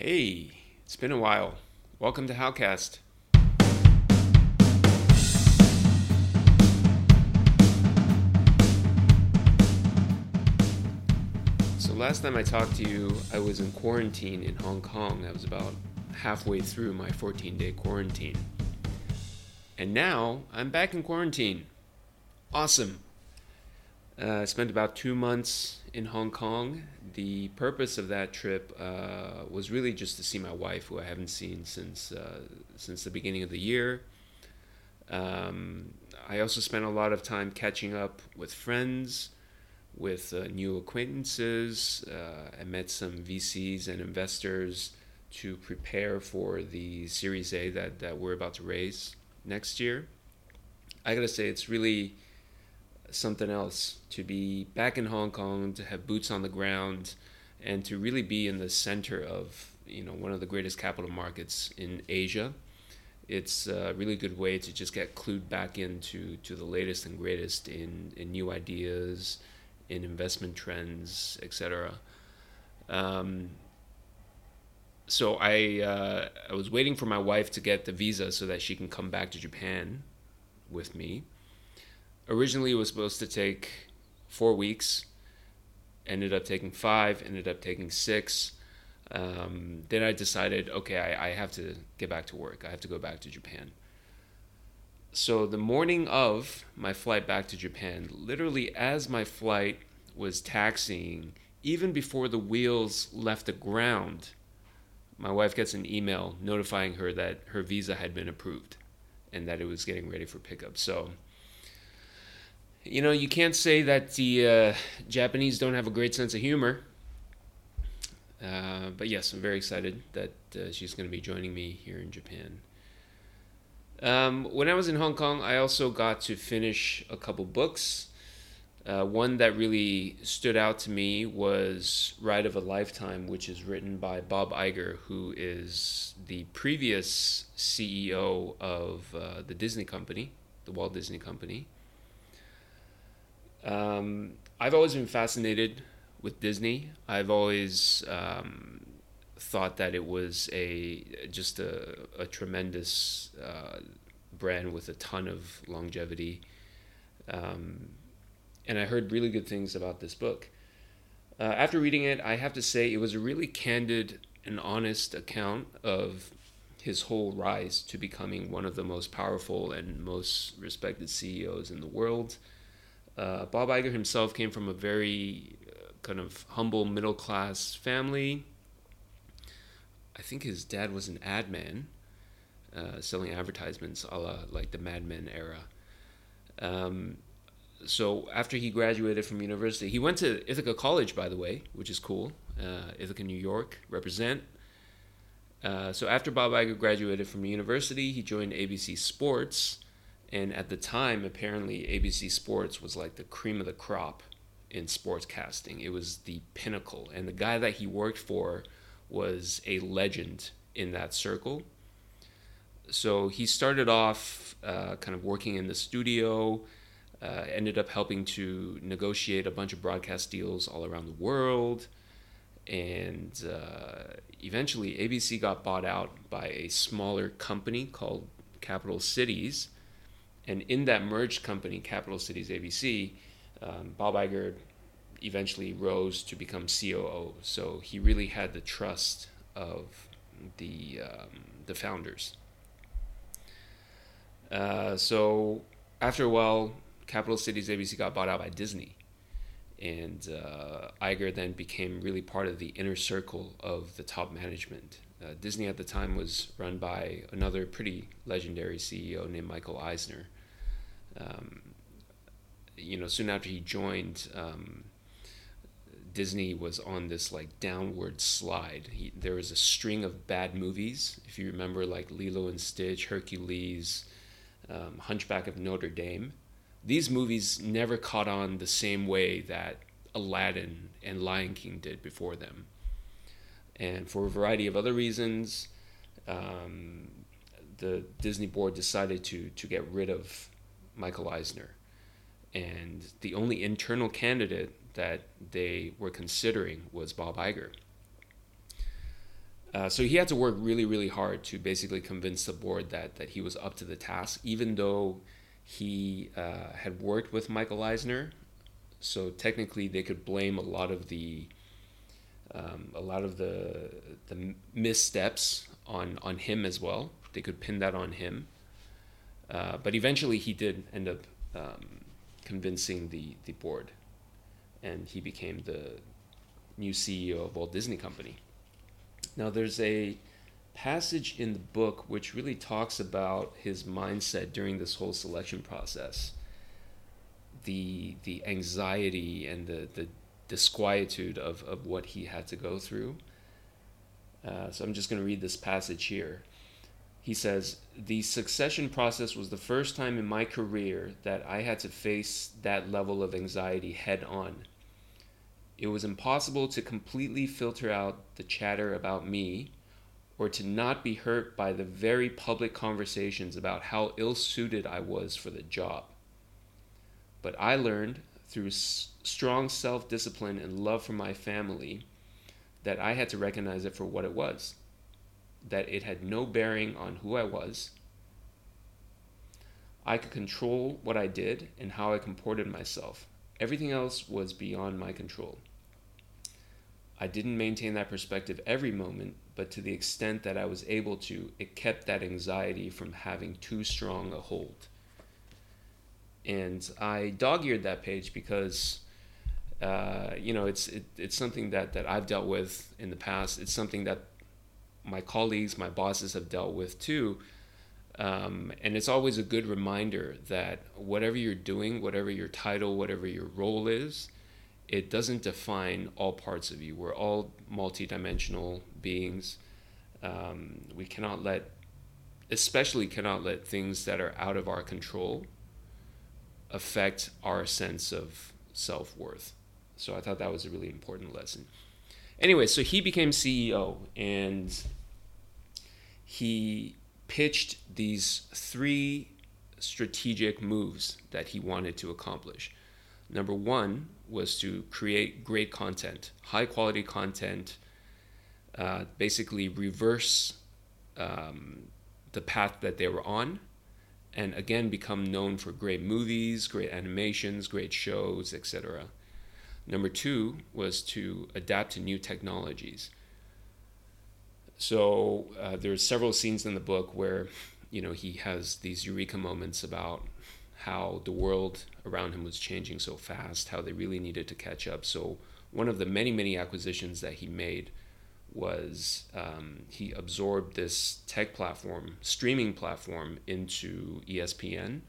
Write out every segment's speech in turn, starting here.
Hey, it's been a while. Welcome to Howcast. So, last time I talked to you, I was in quarantine in Hong Kong. I was about halfway through my 14 day quarantine. And now I'm back in quarantine. Awesome. Uh, spent about two months in Hong Kong. The purpose of that trip uh, was really just to see my wife, who I haven't seen since uh, since the beginning of the year. Um, I also spent a lot of time catching up with friends, with uh, new acquaintances. Uh, I met some VCs and investors to prepare for the Series A that, that we're about to raise next year. I gotta say, it's really something else to be back in Hong Kong, to have boots on the ground, and to really be in the center of you know one of the greatest capital markets in Asia. It's a really good way to just get clued back into to the latest and greatest in, in new ideas, in investment trends, etc. Um, so I uh, I was waiting for my wife to get the visa so that she can come back to Japan with me originally it was supposed to take four weeks. Ended up taking five ended up taking six. Um, then i decided okay I, I have to get back to work. I have to go back to japan. So the morning of my flight back to japan literally as my flight was taxiing even before the wheels left the ground my wife gets an email notifying her that her visa had been approved and that it was getting ready for pickup. So you know, you can't say that the uh, Japanese don't have a great sense of humor. Uh, but yes, I'm very excited that uh, she's going to be joining me here in Japan. Um, when I was in Hong Kong, I also got to finish a couple books. Uh, one that really stood out to me was Ride of a Lifetime, which is written by Bob Iger, who is the previous CEO of uh, the Disney Company, the Walt Disney Company. Um, I've always been fascinated with Disney. I've always um, thought that it was a just a, a tremendous uh, brand with a ton of longevity. Um, and I heard really good things about this book. Uh, after reading it, I have to say it was a really candid and honest account of his whole rise to becoming one of the most powerful and most respected CEOs in the world. Uh, Bob Iger himself came from a very uh, kind of humble middle class family. I think his dad was an ad man, uh, selling advertisements a la like the Mad Men era. Um, so after he graduated from university, he went to Ithaca College, by the way, which is cool. Uh, Ithaca, New York, represent. Uh, so after Bob Iger graduated from university, he joined ABC Sports and at the time, apparently, ABC Sports was like the cream of the crop in sportscasting. It was the pinnacle. And the guy that he worked for was a legend in that circle. So he started off uh, kind of working in the studio, uh, ended up helping to negotiate a bunch of broadcast deals all around the world. And uh, eventually, ABC got bought out by a smaller company called Capital Cities and in that merged company, Capital Cities ABC, um, Bob Iger eventually rose to become COO. So he really had the trust of the um, the founders. Uh, so after a while, Capital Cities ABC got bought out by Disney, and uh, Iger then became really part of the inner circle of the top management. Uh, Disney at the time was run by another pretty legendary CEO named Michael Eisner um, you know, soon after he joined, um, Disney was on this like downward slide. He, there was a string of bad movies, if you remember, like Lilo and Stitch, Hercules, um, Hunchback of Notre Dame. These movies never caught on the same way that Aladdin and Lion King did before them. And for a variety of other reasons, um, the Disney board decided to to get rid of Michael Eisner. And the only internal candidate that they were considering was Bob Iger. Uh, so he had to work really, really hard to basically convince the board that that he was up to the task, even though he uh, had worked with Michael Eisner. So technically, they could blame a lot of the um, a lot of the the missteps on on him as well. They could pin that on him. Uh, but eventually, he did end up um, convincing the the board, and he became the new CEO of Walt Disney Company. Now, there's a passage in the book which really talks about his mindset during this whole selection process. The the anxiety and the the disquietude of, of what he had to go through. Uh, so I'm just going to read this passage here. He says, The succession process was the first time in my career that I had to face that level of anxiety head on. It was impossible to completely filter out the chatter about me or to not be hurt by the very public conversations about how ill suited I was for the job. But I learned through s- strong self discipline and love for my family that I had to recognize it for what it was, that it had no bearing on who I was. I could control what I did and how I comported myself. Everything else was beyond my control. I didn't maintain that perspective every moment, but to the extent that I was able to, it kept that anxiety from having too strong a hold. And I dog eared that page because, uh, you know, it's, it, it's something that, that I've dealt with in the past. It's something that my colleagues, my bosses have dealt with too. Um, and it's always a good reminder that whatever you're doing, whatever your title, whatever your role is, it doesn't define all parts of you. We're all multidimensional beings. Um, we cannot let, especially cannot let things that are out of our control affect our sense of self worth. So I thought that was a really important lesson. Anyway, so he became CEO and he pitched these three strategic moves that he wanted to accomplish. Number one was to create great content, high quality content, uh, basically reverse um, the path that they were on, and again become known for great movies, great animations, great shows, etc. Number two was to adapt to new technologies. So uh, there's several scenes in the book where, you know, he has these eureka moments about how the world around him was changing so fast, how they really needed to catch up. So one of the many, many acquisitions that he made was um, he absorbed this tech platform, streaming platform, into ESPN.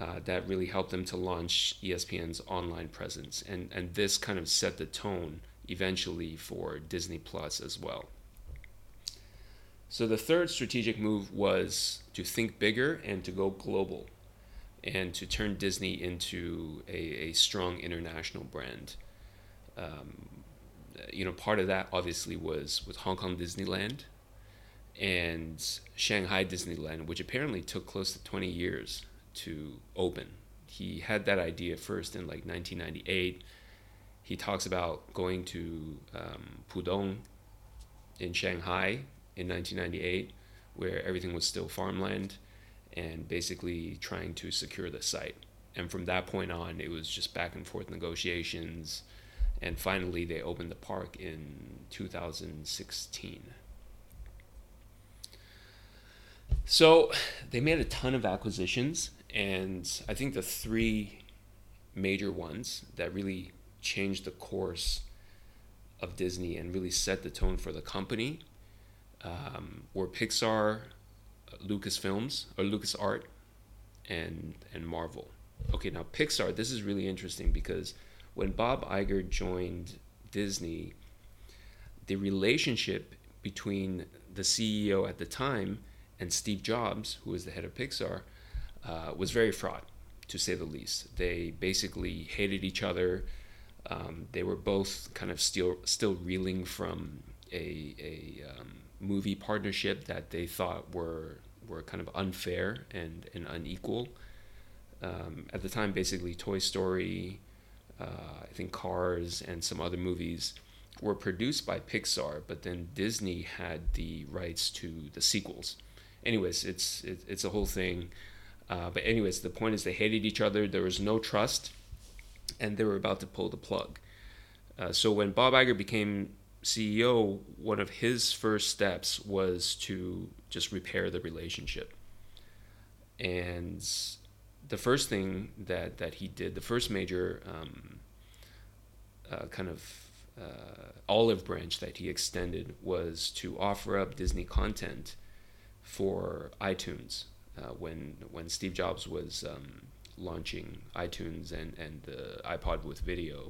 Uh, that really helped them to launch ESPN's online presence, and and this kind of set the tone eventually for Disney Plus as well. So the third strategic move was to think bigger and to go global and to turn Disney into a, a strong international brand. Um, you know, part of that obviously was with Hong Kong Disneyland and Shanghai Disneyland, which apparently took close to 20 years to open. He had that idea first in like 1998. He talks about going to um, Pudong in Shanghai in 1998, where everything was still farmland, and basically trying to secure the site. And from that point on, it was just back and forth negotiations. And finally, they opened the park in 2016. So they made a ton of acquisitions, and I think the three major ones that really changed the course of Disney and really set the tone for the company um, were Pixar, Lucasfilms, or LucasArt, and and Marvel. Okay, now Pixar. This is really interesting because when Bob Iger joined Disney, the relationship between the CEO at the time and Steve Jobs, who was the head of Pixar, uh, was very fraught, to say the least. They basically hated each other. Um, they were both kind of still still reeling from a, a um, movie partnership that they thought were were kind of unfair and, and unequal. Um, at the time, basically, Toy Story, uh, I think Cars, and some other movies were produced by Pixar, but then Disney had the rights to the sequels. Anyways, it's it, it's a whole thing. Uh, but anyways, the point is they hated each other. There was no trust, and they were about to pull the plug. Uh, so when Bob Iger became CEO, one of his first steps was to just repair the relationship. And the first thing that, that he did, the first major um, uh, kind of uh, olive branch that he extended was to offer up Disney content for iTunes uh, when when Steve Jobs was um, launching iTunes and and the iPod with video.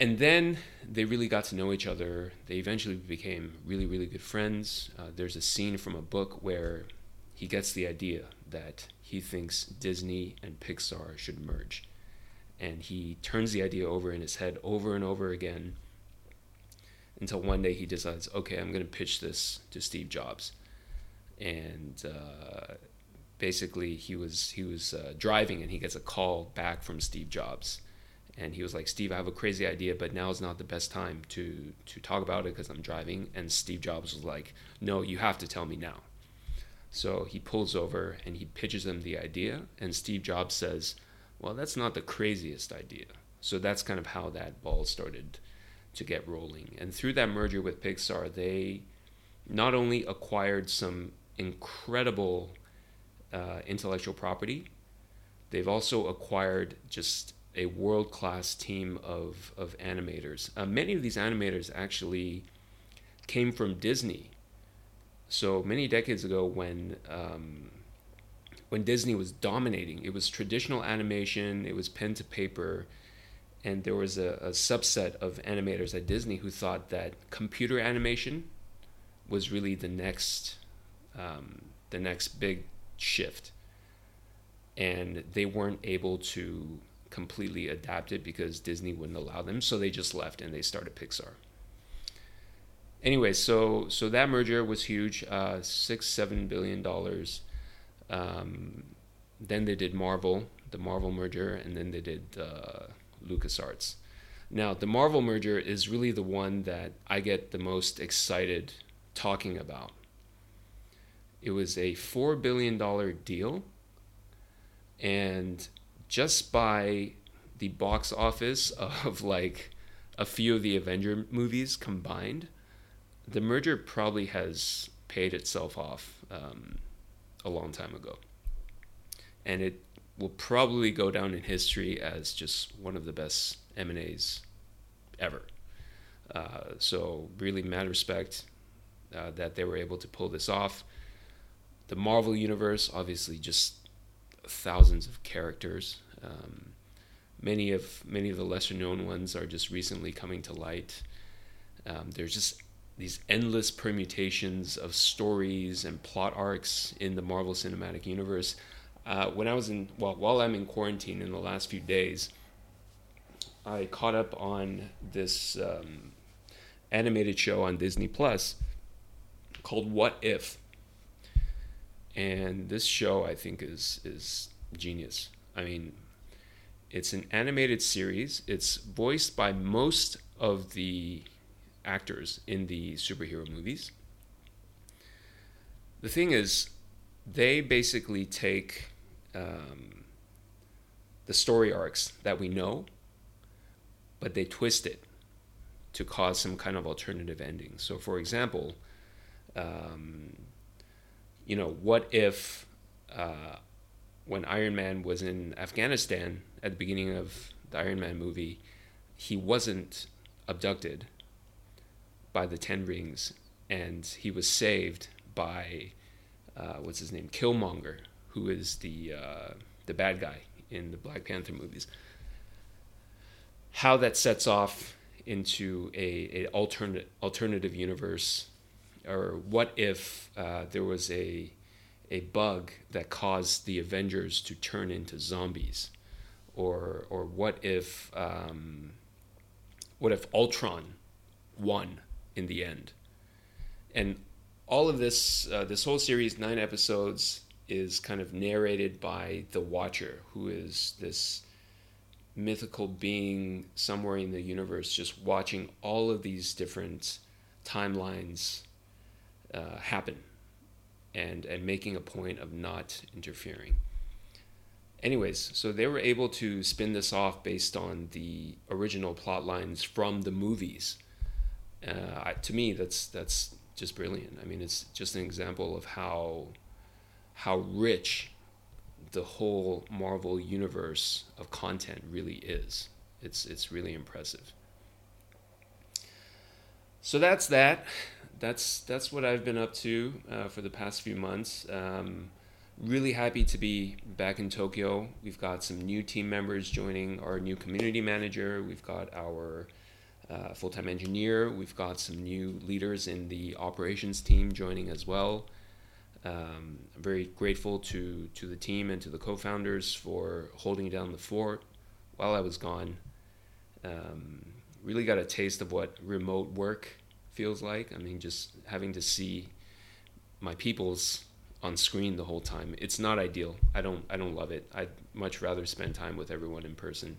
And then they really got to know each other. They eventually became really, really good friends. Uh, there's a scene from a book where he gets the idea that he thinks Disney and Pixar should merge. And he turns the idea over in his head over and over again until one day he decides, okay, I'm going to pitch this to Steve Jobs. And uh, basically, he was he was uh, driving and he gets a call back from Steve Jobs, and he was like, "Steve, I have a crazy idea, but now is not the best time to to talk about it because I'm driving." And Steve Jobs was like, "No, you have to tell me now." So he pulls over and he pitches him the idea, and Steve Jobs says, "Well, that's not the craziest idea." So that's kind of how that ball started to get rolling. And through that merger with Pixar, they not only acquired some incredible uh, intellectual property, they've also acquired just a world class team of, of animators. Uh, many of these animators actually came from Disney. So many decades ago, when um, when Disney was dominating, it was traditional animation, it was pen to paper, and there was a, a subset of animators at Disney who thought that computer animation was really the next um, the next big shift, and they weren't able to completely adapt it because Disney wouldn't allow them, so they just left and they started Pixar. Anyway, so so that merger was huge, uh, six seven billion dollars. Um, then they did Marvel, the Marvel merger, and then they did. Uh, LucasArts. Now, the Marvel merger is really the one that I get the most excited talking about. It was a $4 billion deal, and just by the box office of like a few of the Avenger movies combined, the merger probably has paid itself off um, a long time ago. And it will probably go down in history as just one of the best M&As ever. Uh, so really mad respect uh, that they were able to pull this off. The Marvel universe, obviously, just thousands of characters. Um, many of many of the lesser known ones are just recently coming to light. Um, there's just these endless permutations of stories and plot arcs in the Marvel Cinematic Universe uh, when I was in, well, while I'm in quarantine in the last few days, I caught up on this um, animated show on Disney Plus called What If. And this show I think is is genius. I mean, it's an animated series. It's voiced by most of the actors in the superhero movies. The thing is, they basically take um, the story arcs that we know, but they twist it to cause some kind of alternative ending. So, for example, um, you know, what if uh, when Iron Man was in Afghanistan at the beginning of the Iron Man movie, he wasn't abducted by the Ten Rings, and he was saved by uh, what's his name, Killmonger, who is the uh, the bad guy in the Black Panther movies. How that sets off into a, a alternate alternative universe, or what if uh, there was a a bug that caused the Avengers to turn into zombies, or or what if um, what if Ultron won in the end, and all of this uh, this whole series nine episodes is kind of narrated by the Watcher, who is this mythical being somewhere in the universe just watching all of these different timelines uh, happen and and making a point of not interfering anyways so they were able to spin this off based on the original plot lines from the movies uh, to me that's that's just brilliant i mean it's just an example of how how rich the whole Marvel universe of content really is. It's it's really impressive. So that's that. That's that's what I've been up to uh, for the past few months. Um, really happy to be back in Tokyo. We've got some new team members joining our new community manager. We've got our uh, full time engineer. We've got some new leaders in the operations team joining as well. Um, I'm very grateful to, to the team and to the co founders for holding down the fort while I was gone. Um, really got a taste of what remote work feels like. I mean, just having to see my people's on screen the whole time. It's not ideal. I don't I don't love it. I'd much rather spend time with everyone in person.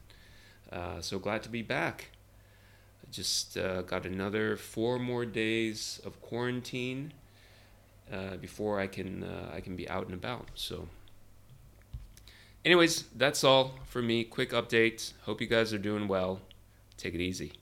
Uh, so glad to be back. I just uh, got another four more days of quarantine uh, before I can uh, I can be out and about. So, anyways, that's all for me. Quick update. Hope you guys are doing well. Take it easy.